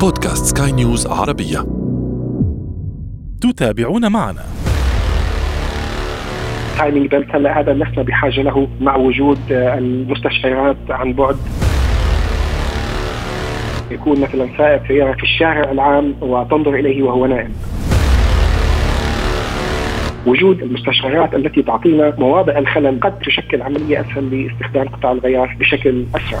بودكاست سكاي نيوز عربية. تتابعون معنا. timing belt هلا هذا لسنا بحاجة له مع وجود المستشعرات عن بعد. يكون مثلا سائق سيارة في الشارع العام وتنظر إليه وهو نائم. وجود المستشعرات التي تعطينا مواضع الخلل قد تشكل عملية أسهل لاستخدام قطع الغيار بشكل أسرع.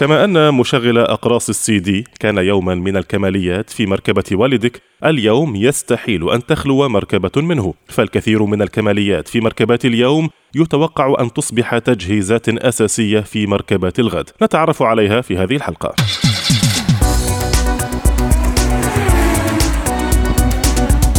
كما أن مشغل أقراص السي دي كان يوما من الكماليات في مركبة والدك اليوم يستحيل أن تخلو مركبة منه. فالكثير من الكماليات في مركبات اليوم يتوقع أن تصبح تجهيزات أساسية في مركبات الغد. نتعرف عليها في هذه الحلقة.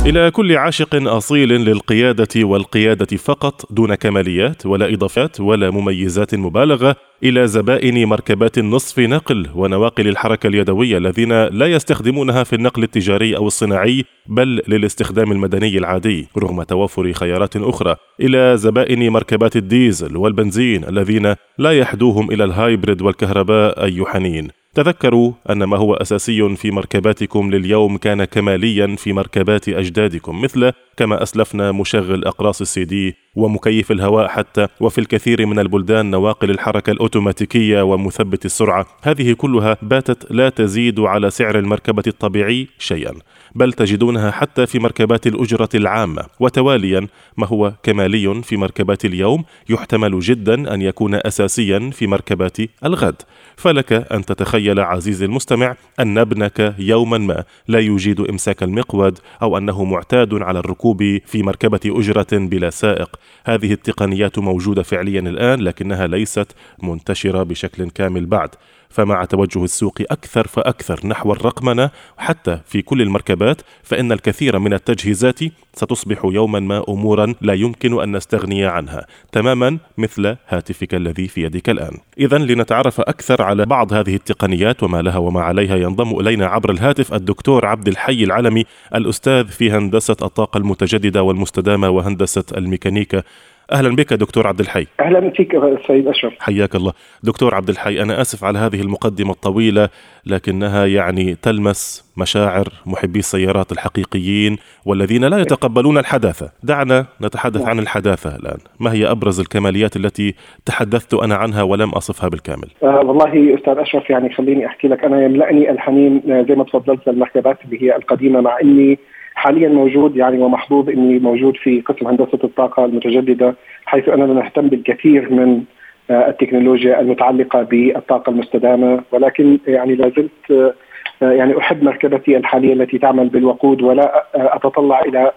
إلى كل عاشق أصيل للقيادة والقيادة فقط دون كماليات ولا إضافات ولا مميزات مبالغة إلى زبائن مركبات النصف نقل ونواقل الحركة اليدوية الذين لا يستخدمونها في النقل التجاري أو الصناعي بل للاستخدام المدني العادي رغم توفر خيارات أخرى إلى زبائن مركبات الديزل والبنزين الذين لا يحدوهم إلى ال hybrid والكهرباء أي حنين تذكروا أن ما هو أساسي في مركباتكم لليوم كان كماليا في مركبات أجدادكم مثل كما أسلفنا مشغل أقراص السي دي ومكيف الهواء حتى وفي الكثير من البلدان نواقل الحركة الأوتوماتيكية ومثبت السرعة. هذه كلها باتت لا تزيد على سعر المركبة الطبيعي شيئا. بل تجدونها حتى في مركبات الأجرة العامة. وتواليا ما هو كمالي في مركبات اليوم يحتمل جدا أن يكون أساسيا في مركبات الغد. فلك أن تتخيل عزيزي المستمع أن ابنك يوما ما لا يجيد إمساك المقود أو أنه معتاد على الركوب في مركبة أجرة بلا سائق. هذه التقنيات موجودة فعليا الآن لكنها ليست منتشرة بشكل كامل بعد. فمع توجه السوق أكثر فأكثر نحو الرقمنة حتى في كل المركبات فإن الكثير من التجهيزات ستصبح يوما ما أمورا لا يمكن أن نستغني عنها تماما مثل هاتفك الذي في يدك الآن. إذا لنتعرف أكثر على بعض هذه التقنيات وما لها وما عليها ينضم إلينا عبر الهاتف الدكتور عبد الحي العلمي الأستاذ في هندسة الطاقة المتجددة والمستدامة وهندسة الميكانيكا. أهلا بك دكتور عبد الحي. أهلا فيك سيد أشرف. حياك الله. دكتور عبد الحي أنا آسف على هذه المقدمة الطويلة لكنها يعني تلمس مشاعر محبي السيارات الحقيقيين والذين لا يتقبلون الحداثة. دعنا نتحدث عن الحداثة الآن. ما هي أبرز الكماليات التي تحدثت أنا عنها ولم أصفها بالكامل؟ آه والله أستاذ أشرف يعني خليني أحكي لك. أنا يملأني الحنين آه، زي ما تفضلت للمركبات اللي هي القديمة مع إني حاليا موجود يعني ومحظوظ إني موجود في قسم هندسة الطاقة المتجددة حيث أننا نهتم بالكثير من آه، التكنولوجيا المتعلقة بالطاقة المستدامة ولكن يعني لا زلت آه، يعني أحب مركبتي الحالية التي تعمل بالوقود ولا آه، أتطلع إلى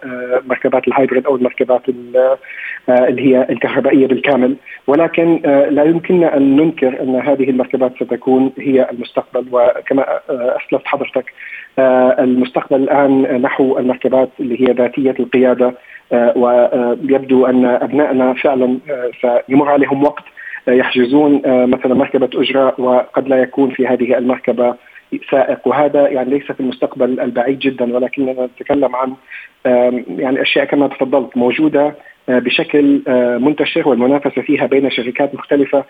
مركبات الهايبريد أو المركبات اللي هي الكهربائية بالكامل. ولكن لا يمكننا أن ننكر أن هذه المركبات ستكون هي المستقبل. وكما أسلفت حضرتك المستقبل الآن نحو المركبات اللي هي ذاتية القيادة. ويبدو أن أبنائنا فعلا سيمر عليهم وقت يحجزون مثلا مركبة أجراء وقد لا يكون في هذه المركبة سائق وهذا يعني ليس في المستقبل البعيد جدا ولكننا نتكلم عن يعني أشياء كما تفضلت موجودة بشكل منتشر والمنافسة فيها بين شركات مختلفة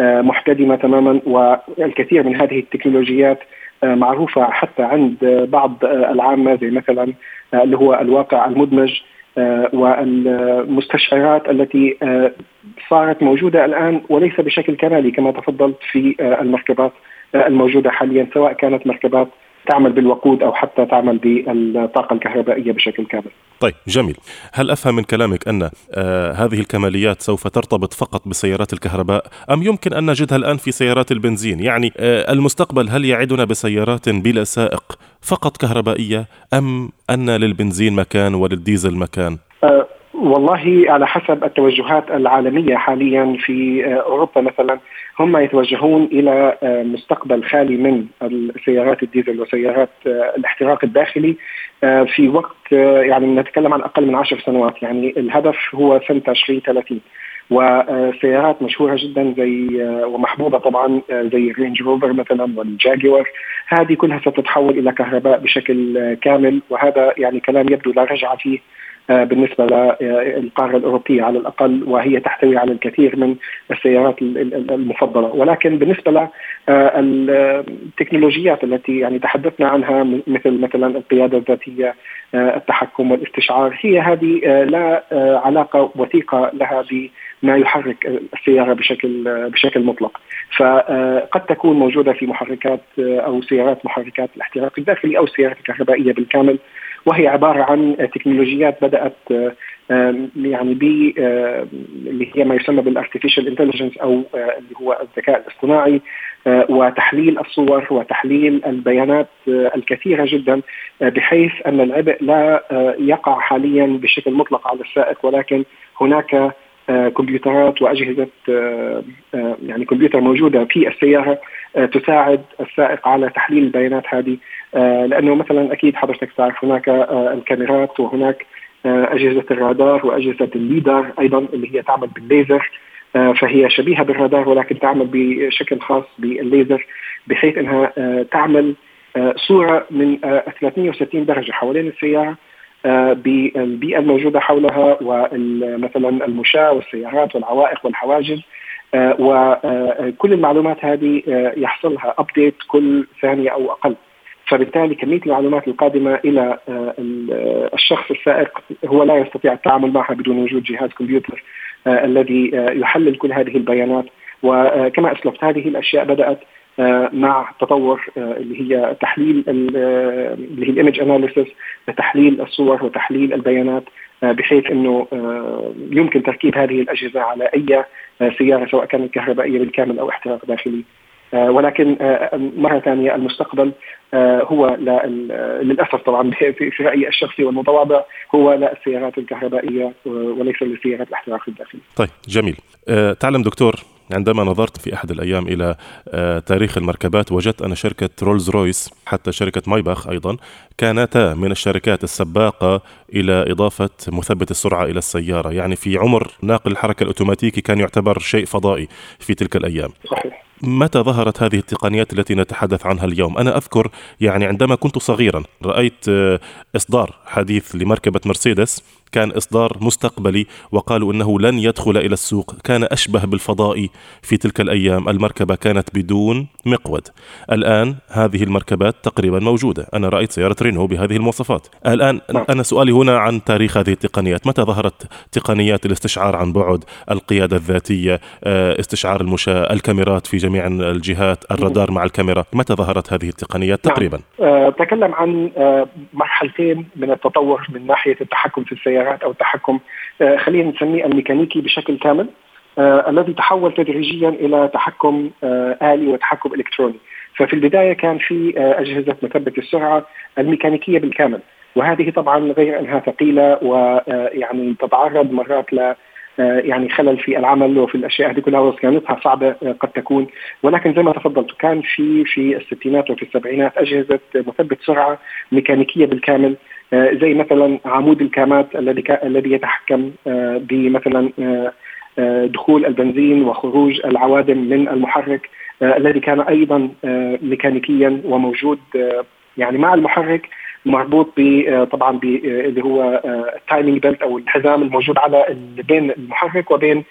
محتدمة تماما والكثير من هذه التكنولوجيات معروفة حتى عند بعض العامة زي مثلا اللي هو الواقع المدمج والمستشعرات التي صارت موجودة الآن وليس بشكل كمالي كما تفضلت في المركبات. الموجودة حاليا سواء كانت مركبات تعمل بالوقود أو حتى تعمل بالطاقة الكهربائية بشكل كامل. طيب جميل، هل أفهم من كلامك أن آه هذه الكماليات سوف ترتبط فقط بسيارات الكهرباء أم يمكن أن نجدها الآن في سيارات البنزين؟ يعني آه المستقبل هل يعدنا بسيارات بلا سائق فقط كهربائية أم أن للبنزين مكان وللديزل مكان؟ آه والله على حسب التوجهات العالمية حاليا في أوروبا مثلا هم يتوجهون إلى مستقبل خالي من السيارات الديزل وسيارات الاحتراق الداخلي في وقت يعني نتكلم عن أقل من عشر سنوات. يعني الهدف هو سنه 2030 وسيارات مشهورة جدا زي ومحبوبة طبعا زي ال Range Rover مثلا والجاكور هذه كلها ستتحول إلى كهرباء بشكل كامل. وهذا يعني كلام يبدو لا رجعة فيه. آه، بالنسبة للقارة الأوروبية على الأقل وهي تحتوي على الكثير من السيارات المفضلة. ولكن بالنسبة للتكنولوجيات التي يعني تحدثنا عنها مثل مثلا القيادة الذاتية آه، التحكم والإستشعار هي هذه آه، لا علاقة وثيقة لها بما يحرك السيارة بشكل بشكل مطلق. فقد تكون موجودة في محركات أو سيارات محركات الاحتراق الداخلي أو السيارات الكهربائية بالكامل. وهي عبارة عن تكنولوجيات بدأت يعني ب اللي هي ما يسمى بال artificial intelligence أو اللي هو الذكاء الاصطناعي وتحليل الصور وتحليل البيانات الكثيرة جدا بحيث أن العبء لا يقع حاليا بشكل مطلق على السائق ولكن هناك كمبيوترات وأجهزة يعني كمبيوتر موجودة في السيارة تساعد السائق على تحليل البيانات هذه. لأنه مثلا أكيد حضرتك تعرف هناك الكاميرات وهناك أجهزة الرادار وأجهزة الليدر أيضا اللي هي تعمل بالليزر فهي شبيهة بالرادار ولكن تعمل بشكل خاص بالليزر بحيث إنها تعمل صورة من 360 درجة حوالين السيارة بالبيئة الموجودة حولها ومثلا المشاة والسيارات والعوائق والحواجز آه، وكل المعلومات هذه آه، يحصلها update كل ثانية أو أقل. فبالتالي كمية المعلومات القادمة إلى آه، الشخص السائق هو لا يستطيع التعامل معها بدون وجود جهاز كمبيوتر الذي يحلل كل هذه البيانات. وكما أسلفت هذه الأشياء بدأت مع تطور اللي هي تحليل اللي هي ال image analysis تحليل الصور وتحليل البيانات بحيث إنه يمكن تركيب هذه الأجهزة على أي سيارة سواء كانت كهربائية بالكامل أو احتراق داخلي. ولكن مره ثانية المستقبل هو للأسف طبعا في رأيي الشخصي والمتواضع هو لا السيارات الكهربائية وليس للسيارات الاحتراق الداخلي. طيب جميل. تعلم دكتور عندما نظرت في أحد الأيام إلى آه، تاريخ المركبات وجدت أن شركة رولز رويس حتى شركة مايباخ أيضا كانتا من الشركات السباقة إلى إضافة مثبت السرعة إلى السيارة، يعني في عمر ناقل الحركة الأوتوماتيكي كان يعتبر شيء فضائي في تلك الأيام. صحيح. متى ظهرت هذه التقنيات التي نتحدث عنها اليوم؟ أنا أذكر يعني عندما كنت صغيرا رأيت آه، إصدار حديث لمركبة مرسيدس كان إصدار مستقبلي وقالوا أنه لن يدخل إلى السوق كان أشبه بالفضائي في تلك الأيام المركبة كانت بدون مقود. الآن هذه المركبات تقريبا موجودة. أنا رأيت سيارة رينو بهذه المواصفات. الآن نعم. أنا سؤالي هنا عن تاريخ هذه التقنيات. متى ظهرت تقنيات الاستشعار عن بعد؟ القيادة الذاتية آه، استشعار المشاة الكاميرات في جميع الجهات الرادار مع الكاميرا. متى ظهرت هذه التقنيات نعم. تقريبا؟ أه تكلم عن أه مرحلتين من التطور من ناحية التحكم في السيارات أو التحكم أه خلينا نسميه الميكانيكي بشكل كامل آه الذي تحول تدريجيا إلى تحكم آه آلي وتحكم إلكتروني. ففي البداية كان في آه أجهزة مثبت السرعة الميكانيكية بالكامل. وهذه طبعا غير أنها ثقيلة ويعني تتعرض مرات ل آه، يعني خلل في العمل وفي الأشياء هذه كلها وصيانتها صعبة آه، قد تكون. ولكن زي ما تفضلت كان في في الستينات وفي السبعينات أجهزة مثبت سرعة ميكانيكية بالكامل. آه، زي مثلا عمود الكامات الذي الذي يتحكم بمثلا دخول البنزين وخروج العوادم من المحرك الذي كان أيضا ميكانيكيا وموجود يعني مع المحرك. مربوط ب آه، طبعا ب آه، اللي هو ال timing belt أو الحزام الموجود على بين المحرك وبين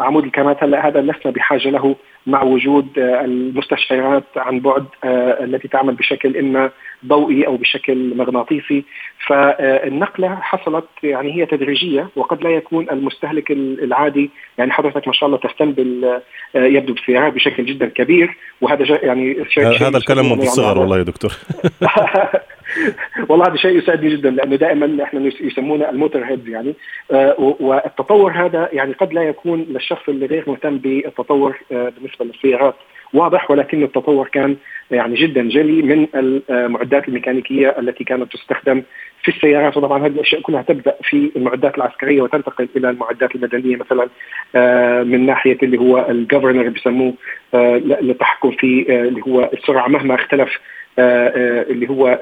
عمود الكامات هلأ هذا لسنا بحاجة له مع وجود آه، المستشعرات عن بعد التي تعمل بشكل إما ضوئي أو بشكل مغناطيسي. فالنقله حصلت يعني هي تدريجية وقد لا يكون المستهلك العادي. يعني حضرتك ما شاء الله تهتم بال يبدو بالسيارات بشكل جدا كبير. وهذا يعني شيء هذا الكلام منذ الصغر والله يا دكتور. والله هذا شيء يسعدني جدا لأنه دائما إحنا يسمونه الموتور هيد يعني. آه والتطور هذا يعني قد لا يكون للشخص اللي غير مهتم بالتطور آه بالنسبة للسيارات. واضح ولكن التطور كان يعني جدا جلي من المعدات الميكانيكية التي كانت تستخدم في السيارات وطبعا هذه الأشياء كلها تبدأ في المعدات العسكرية وتنتقل إلى المعدات المدنية مثلا من ناحية اللي هو الجفرنر بسموه للتحكم في اللي هو السرعة مهما اختلف اللي هو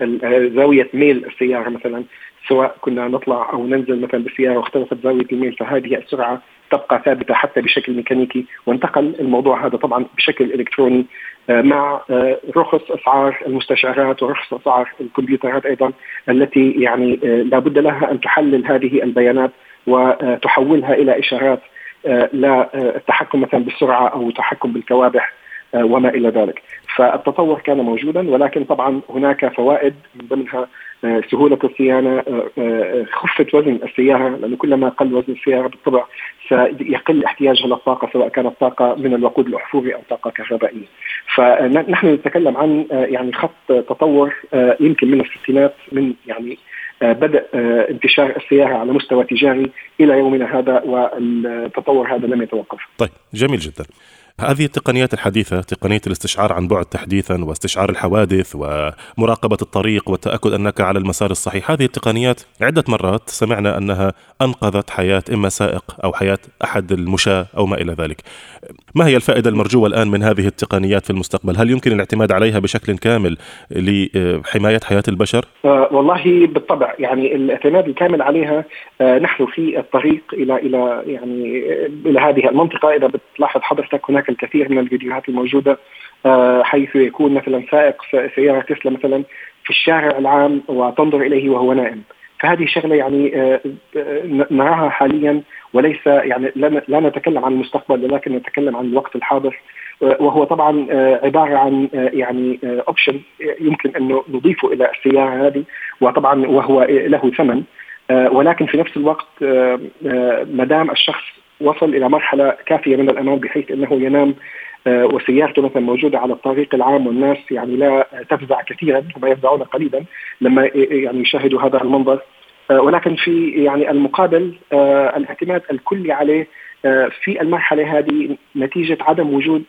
زاوية ميل السيارة مثلا سواء كنا نطلع أو ننزل مثلا بالسيارة واختلفت زاوية الميل فهذه السرعة تبقى ثابتة حتى بشكل ميكانيكي وانتقل الموضوع هذا طبعا بشكل إلكتروني آه، مع آه، رخص أسعار المستشعرات ورخص أسعار الكمبيوترات أيضا التي يعني آه، لابد لها أن تحلل هذه البيانات وتحولها إلى إشارات للتحكم مثلا بالسرعة أو التحكم بالكوابح. وما إلى ذلك. فالتطور كان موجودا ولكن طبعا هناك فوائد من ضمنها آه، سهولة الصيانة آه، آه، خفة وزن السيارة لأنه كلما قل وزن السيارة بالطبع سيقل احتياجها للطاقة سواء كانت طاقة من الوقود الأحفوري أو طاقة كهربائية. فنحن نتكلم عن يعني خط تطور يمكن من الستينات من يعني بدأ انتشار السيارة على مستوى تجاري إلى يومنا هذا والتطور هذا لم يتوقف. طيب جميل جدا. هذه التقنيات الحديثة تقنية الاستشعار عن بعد تحديثا واستشعار الحوادث ومراقبة الطريق والتأكد أنك على المسار الصحيح هذه التقنيات عدة مرات سمعنا أنها أنقذت حياة إما سائق أو حياة أحد المشاة أو ما إلى ذلك. ما هي الفائدة المرجوة الآن من هذه التقنيات في المستقبل؟ هل يمكن الاعتماد عليها بشكل كامل لحماية حياة البشر؟ آه والله بالطبع يعني الاعتماد الكامل عليها آه نحن في الطريق إلى إلى يعني إلى هذه المنطقة. إذا بتلاحظ حضرتك هناك الكثير من الفيديوهات الموجودة آه، حيث يكون مثلا سائق سيارة تسلا مثلا في الشارع العام وتنظر إليه وهو نائم. فهذه شغلة يعني آه، نراها حاليا وليس يعني لا نتكلم عن المستقبل ولكن نتكلم عن الوقت الحاضر. آه، وهو طبعا عبارة عن يعني اوبشن يمكن انه نضيفه إلى السيارة هذه وطبعا وهو له ثمن. ولكن في نفس الوقت ما دام الشخص وصل إلى مرحلة كافية من الامان بحيث إنه ينام آه، وسيارته مثلا موجودة على الطريق العام والناس يعني لا تفزع كثيرا هم يفزعون قليلا لما يعني يشاهدوا هذا المنظر. آه، ولكن في يعني المقابل آه، الاعتماد الكلي عليه في المرحلة هذه نتيجة عدم وجود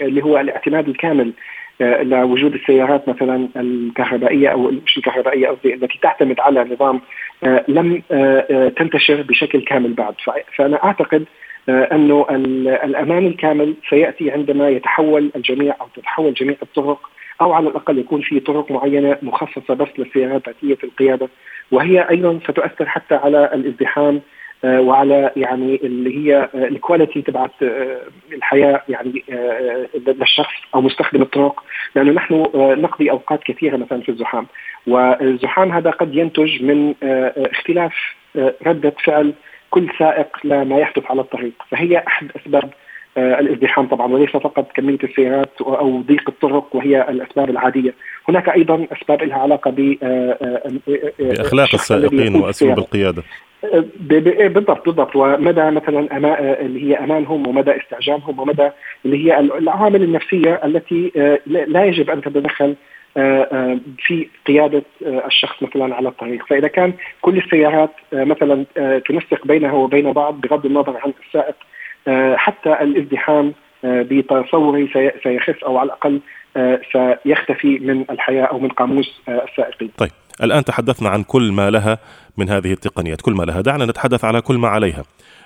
اللي هو الاعتماد الكامل لوجود السيارات مثلا الكهربائية أو مش الكهربائية قصدي التي تعتمد على نظام لم آه، آه، تنتشر بشكل كامل بعد. فأنا أعتقد أنه الأمان الكامل سيأتي عندما يتحول الجميع أو تتحول جميع الطرق أو على الأقل يكون في طرق معينة مخصصة بس للسيارات ذاتيه القيادة وهي أيضا ستؤثر حتى على الازدحام آه، وعلى يعني اللي هي آه، الكواليتي تبعت آه، الحياة يعني للشخص أو مستخدم الطرق. لأنه نحن نقضي أوقات كثيرة مثلا في الزحام. والزحام هذا قد ينتج من اختلاف ردة فعل كل سائق لما يحدث على الطريق. فهي أحد أسباب الازدحام طبعا وليس فقط كمية السيارات أو ضيق الطرق وهي الأسباب العادية، هناك أيضا أسباب لها علاقة ب بأخلاق السائقين واسلوب القيادة. إيه، بالضبط بالضبط ومدى مثلا أما اللي هي امانهم ومدى استعجالهم ومدى اللي هي العوامل النفسية التي آه، لا يجب أن تتدخل آه، آه، في قيادة الشخص مثلا على الطريق، فإذا كان كل السيارات مثلا تنسق بينها وبين بعض بغض النظر عن السائق حتى الازدحام بتصوري سيخف أو على الأقل سيختفي من الحياة أو من قاموس السائقين. طيب الآن تحدثنا عن كل ما لها من هذه التقنيات. كل ما لها دعنا نتحدث على كل ما عليها.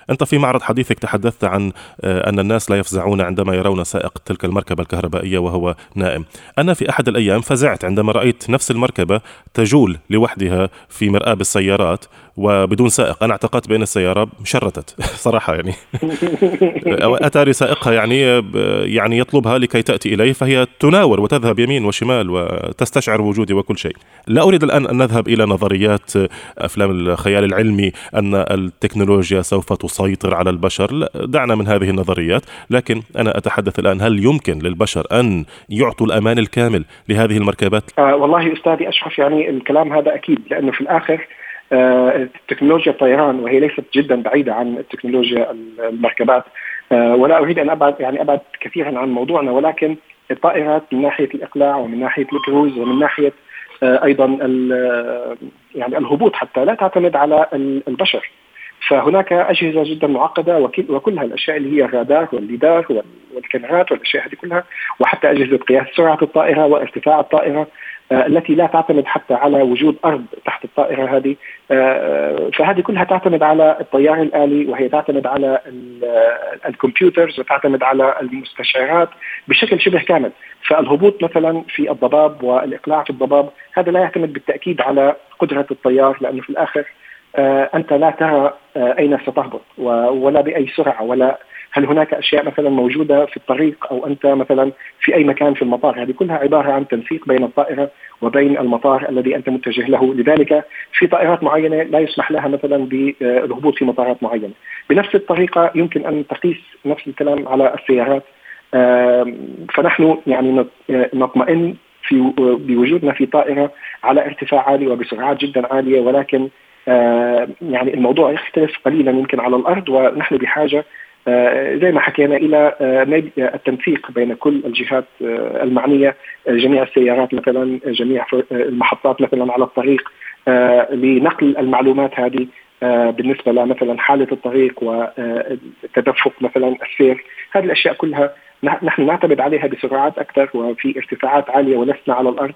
أنت في معرض حديثك تحدثت عن آه، أن الناس لا يفزعون عندما يرون سائق تلك المركبة الكهربائية وهو نائم. أنا في أحد الأيام فزعت عندما رأيت نفس المركبة تجول لوحدها في مرآب السيارات وبدون سائق. أنا اعتقدت بأن السيارة شرتت صراحة يعني. أتاري سائقها يعني يعني يطلبها لكي تأتي إليه فهي تناور وتذهب يمين وشمال وتستشعر وجودي وكل شيء. لا أريد الآن أن نذهب إلى نظريات أفلام الخيال العلمي أن التكنولوجيا سوف تسيطر على البشر. دعنا من هذه النظريات. لكن أنا أتحدث الآن هل يمكن للبشر أن يعطوا الأمان الكامل لهذه المركبات؟ آه والله أستاذي أشرف يعني الكلام هذا أكيد لأنه في الآخر آه تكنولوجيا الطيران وهي ليست جدا بعيدة عن تكنولوجيا المركبات. آه ولا أريد أن أبعد يعني أبعد كثيرا عن موضوعنا ولكن الطائرات من ناحية الإقلاع ومن ناحية الكروز ومن ناحية آه، أيضا يعني الهبوط حتى لا تعتمد على البشر. فهناك أجهزة جدا معقدة وكلها الاشياء اللي هي الرادار والليدار والكاميرات والأشياء هذه كلها وحتى أجهزة قياس سرعة الطائرة وارتفاع الطائرة. التي لا تعتمد حتى على وجود أرض تحت الطائرة هذه. فهذه كلها تعتمد على الطيار الآلي وهي تعتمد على الكمبيوترز وتعتمد على المستشعرات بشكل شبه كامل. فالهبوط مثلا في الضباب والإقلاع في الضباب هذا لا يعتمد بالتأكيد على قدرة الطيار لأنه في الآخر أنت لا ترى أين ستهبط ولا بأي سرعة ولا هل هناك أشياء مثلا موجودة في الطريق أو أنت مثلا في أي مكان في المطار؟ هذه كلها عبارة عن تنسيق بين الطائرة وبين المطار الذي أنت متجه له. لذلك في طائرات معينة لا يسمح لها مثلا بالهبوط في مطارات معينة. بنفس الطريقة يمكن أن تقيس نفس الكلام على السيارات. فنحن يعني نطمئن في بوجودنا في طائرة على ارتفاع عالي وبسرعات جدا عالية ولكن يعني الموضوع يختلف قليلا يمكن على الأرض ونحن بحاجة زي ما حكينا إلى آه، التنسيق بين كل الجهات آه، المعنية جميع السيارات مثلا جميع المحطات مثلا على الطريق لنقل المعلومات هذه بالنسبة لمثلا حالة الطريق وتدفق مثلا السير. هذه الأشياء كلها نحن نعتمد عليها بسرعات أكثر وفي ارتفاعات عالية ولسنا على الأرض.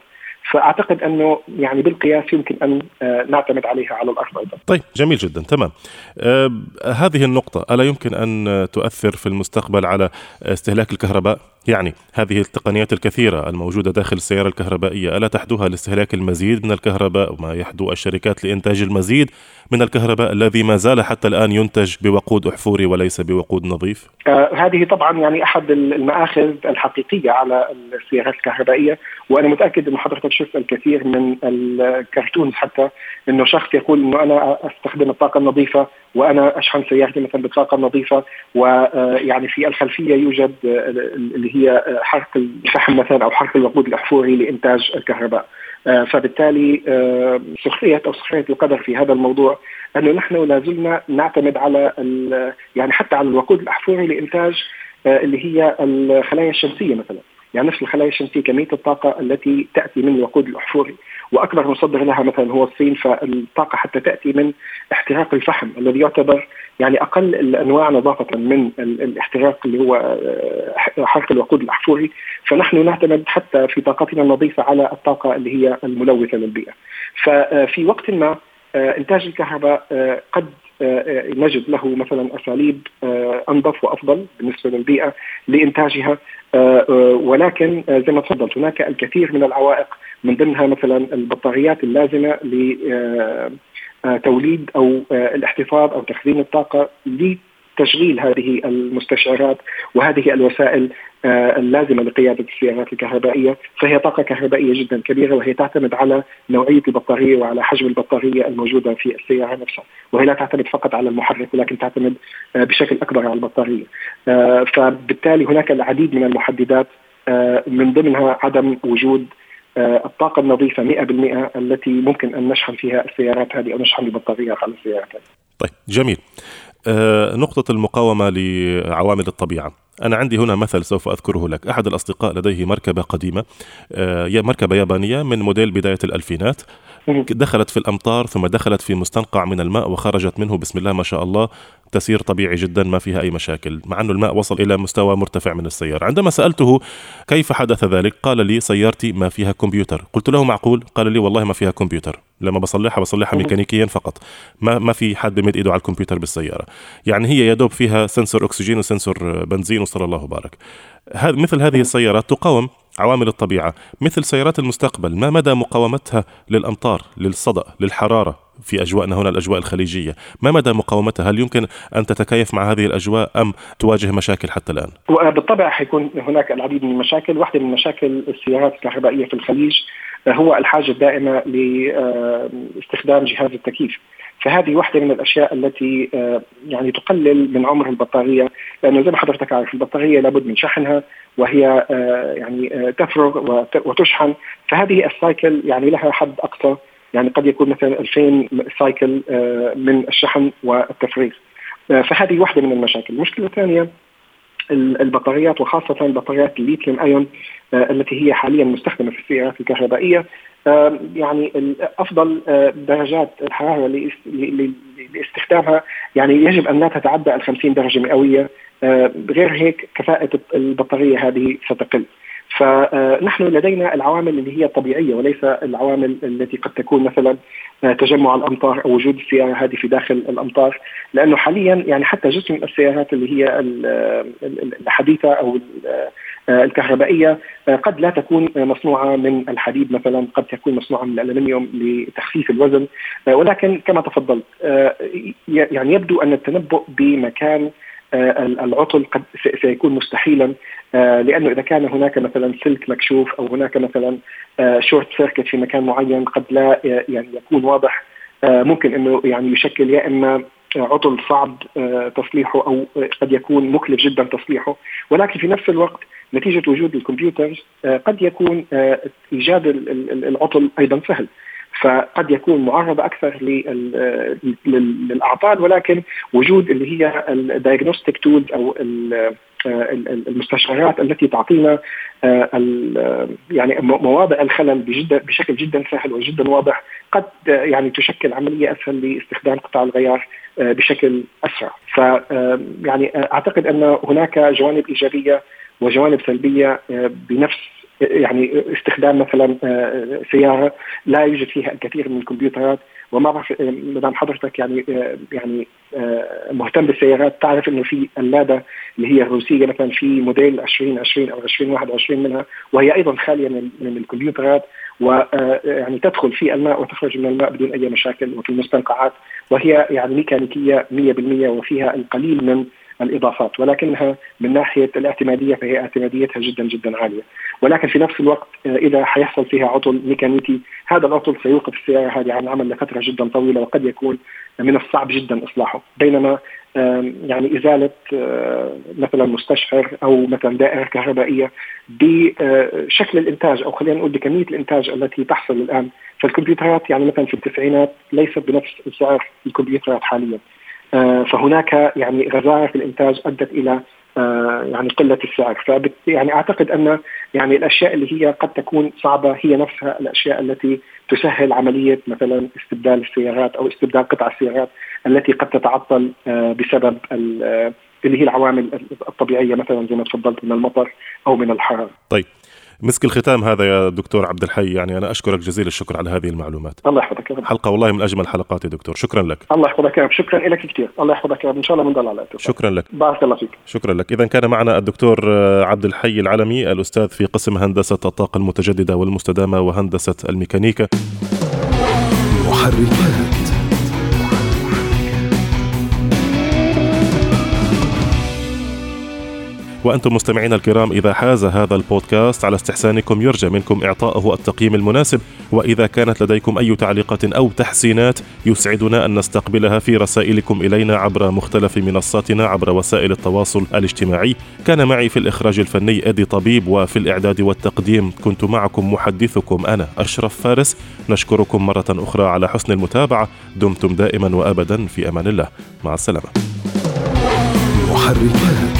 فأعتقد أنه يعني بالقياس يمكن أن آه، نعتمد عليها على الأرض أيضا. طيب جميل جدا تمام. آه هذه النقطة ألا يمكن أن تؤثر في المستقبل على استهلاك الكهرباء؟ يعني هذه التقنيات الكثيرة الموجودة داخل السيارة الكهربائية ألا تحدوها لاستهلاك المزيد من الكهرباء وما يحدو الشركات لإنتاج المزيد من الكهرباء الذي ما زال حتى الآن ينتج بوقود أحفوري وليس بوقود نظيف؟ آه هذه طبعا يعني أحد المآخذ الحقيقية على السيارات الكهربائية وأنا متأكد أن حضرتك شفت الكثير من الكرتونز حتى أنه شخص يقول أنه أنا أستخدم الطاقة النظيفة وأنا أشحن سيارتي مثلا بالطاقة النظيفة ويعني في الخلفية يوجد اللي هي حرق الفحم مثلا أو حرق الوقود الاحفوري لإنتاج الكهرباء. فبالتالي سخرية أو سخرية القدر في هذا الموضوع أنه نحن لا زلنا نعتمد على يعني حتى على الوقود الاحفوري لإنتاج اللي هي الخلايا الشمسية مثلا. يعني نفس الخلايا الشمسية كمية الطاقة التي تأتي من الوقود الأحفوري. وأكبر مصدر لها مثلا هو الصين فالطاقة حتى تأتي من احتراق الفحم الذي يعتبر يعني أقل الأنواع نظافة من الاحتراق اللي هو آه، حرق الوقود الأحفوري. فنحن نعتمد حتى في طاقتنا النظيفة على الطاقة اللي هي الملوثة للبيئة. ففي وقت ما آه، إنتاج الكهرباء آه، قد نجد له مثلا أساليب أنظف وأفضل بالنسبة للبيئة لإنتاجها. ولكن زي ما تفضلت هناك الكثير من العوائق من ضمنها مثلا البطاريات اللازمة لتوليد أو الاحتفاظ أو تخزين الطاقة لتشغيل هذه المستشعرات وهذه الوسائل اللازمة لقيادة السيارات الكهربائية. فهي طاقة كهربائية جدا كبيرة وهي تعتمد على نوعية البطارية وعلى حجم البطارية الموجودة في السيارة نفسها. وهي لا تعتمد فقط على المحرك ولكن تعتمد بشكل أكبر على البطارية. فبالتالي هناك العديد من المحددات من ضمنها عدم وجود آه، الطاقة النظيفة 100% التي ممكن أن نشحن فيها السيارات هذه أو نشحن البطاريات على السيارات هذه. طيب جميل. آه، نقطة المقاومة لعوامل الطبيعة. أنا عندي هنا مثل سوف أذكره لك. أحد الأصدقاء لديه مركبة قديمة آه، مركبة يابانية من موديل بداية الألفينات. دخلت في الأمطار ثم دخلت في مستنقع من الماء وخرجت منه. بسم الله ما شاء الله تسير طبيعي جدا ما فيها أي مشاكل. مع أنه الماء وصل إلى مستوى مرتفع من السيارة. عندما سألته كيف حدث ذلك قال لي سيارتي ما فيها كمبيوتر. قلت له معقول؟ قال لي والله ما فيها كمبيوتر. لما بصلحها بصلحها ميكانيكيا فقط. ما ما في حد بمد إيده على الكمبيوتر بالسيارة. يعني هي يا دوب فيها سنسور أكسجين وسنسور بنزين وصلى الله وبارك. هذا مثل هذه السيارات تقاوم عوامل الطبيعة مثل سيارات المستقبل ما مدى مقاومتها للأمطار للصدأ للحرارة في أجواءنا هنا الأجواء الخليجية؟ ما مدى مقاومتها؟ هل يمكن أن تتكيف مع هذه الأجواء أم تواجه مشاكل حتى الآن؟ بالطبع حيكون هناك العديد من المشاكل. واحدة من مشاكل السيارات الكهربائية في الخليج هو الحاجة الدائمة لاستخدام جهاز التكييف. فهذه واحدة من الأشياء التي آه، يعني تقلل من عمر البطارية لأنه زي ما حضرتك عارف البطارية لابد من شحنها وهي آه، يعني آه، تفرغ وتشحن. فهذه ال cycle يعني لها حد أقصى يعني قد يكون مثلا 2000 cycle من الشحن والتفريغ. فهذه واحدة من المشاكل. المشكلة الثانية البطاريات وخاصة بطاريات الليثيوم أيون. التي هي حاليا مستخدمة في السيارات الكهربائية. يعني أفضل درجات الحرارة لاستخدامها يعني يجب أن لا تتعدى ال 50 درجة مئوية. غير هيك كفاءة البطارية هذه ستقل. فنحن لدينا العوامل اللي هي طبيعيه وليس العوامل التي قد تكون مثلا تجمع الأمطار أو وجود السيارة هذه في داخل الأمطار. لأنه حاليا يعني حتى من السيارات اللي هي الحديثة أو الكهربائية قد لا تكون مصنوعة من الحديد مثلا قد تكون مصنوعة من الألمنيوم لتخفيف الوزن. ولكن كما تفضلت يعني يبدو أن التنبؤ بمكان العطل قد سيكون مستحيلا لأنه إذا كان هناك مثلا سلك مكشوف أو هناك مثلا short circuit في مكان معين قد لا يعني يكون واضح ممكن إنه يعني يشكل يا إما عطل صعب تصليحه أو قد يكون مكلف جدا تصليحه. ولكن في نفس الوقت نتيجة وجود ال computers قد يكون إيجاد العطل أيضا سهل. فقد يكون معرض أكثر للأعطال ولكن وجود اللي هي ال diagnostic tools أو المستشعرات التي تعطينا يعني مواضع الخلل بشكل جدا سهل وجدا واضح قد يعني تشكل عملية أسهل لاستخدام قطع الغيار بشكل أسرع. ف يعني أعتقد أن هناك جوانب إيجابية وجوانب سلبية بنفس يعني استخدام مثلا سيارة لا يوجد فيها الكثير من الكمبيوترات. وما بعرف مدام حضرتك يعني يعني مهتم بالسيارات تعرف إنه في اللادا اللي هي الروسية مثلا في موديل 2020 أو 2021 منها وهي أيضا خالية من الكمبيوترات ويعني تدخل في الماء وتخرج من الماء بدون أي مشاكل وفي المستنقعات وهي يعني ميكانيكية 100% وفيها القليل من الإضافات ولكنها من ناحية الاعتمادية فهي اعتماديتها جدا جدا عالية. ولكن في نفس الوقت إذا حيحصل فيها عطل ميكانيكي هذا العطل سيوقف السياره هذه عن العمل لفترة جدا طويلة وقد يكون من الصعب جدا إصلاحه. بينما يعني إزالة مثلا مستشعر أو مثلا دائرة كهربائية بشكل الإنتاج أو خلينا نقول بكمية الإنتاج التي تحصل الآن فالكمبيوترات يعني مثلا في التسعينات ليست بنفس سعر الكمبيوترات حاليا. فهناك يعني غزارة في الإنتاج أدت إلى يعني قلة السعر فبت يعني أعتقد أن يعني الأشياء اللي هي قد تكون صعبة هي نفسها الأشياء التي تسهل عملية مثلا استبدال السيارات أو استبدال قطع السيارات التي قد تتعطل بسبب اللي هي العوامل الطبيعية مثلا زي ما تفضلت من المطر أو من الحرارة. طيب مسك الختام هذا يا دكتور عبد الحي. يعني أنا أشكرك جزيل الشكر على هذه المعلومات. الله يحفظك يا رب. حلقة والله من أجمل حلقات يا دكتور. شكرا لك. الله يحفظك يا رب. شكرا لك كثير. الله يحفظك يا رب. إن شاء الله بنضل على اتصال شكرا لك. بارك الله فيك. شكرا لك. اذا كان معنا الدكتور عبد الحي العلمي الأستاذ في قسم هندسة الطاقة المتجددة والمستدامة وهندسة الميكانيكا. محركات. وأنتم مستمعينا الكرام إذا حاز هذا البودكاست على استحسانكم يرجى منكم إعطائه التقييم المناسب وإذا كانت لديكم أي تعليقات أو تحسينات يسعدنا أن نستقبلها في رسائلكم إلينا عبر مختلف منصاتنا عبر وسائل التواصل الاجتماعي. كان معي في الإخراج الفني أدي طبيب وفي الإعداد والتقديم كنت معكم محدثكم أنا أشرف فارس. نشكركم مرة أخرى على حسن المتابعة. دمتم دائما وأبدا في أمان الله. مع السلامة. محركات.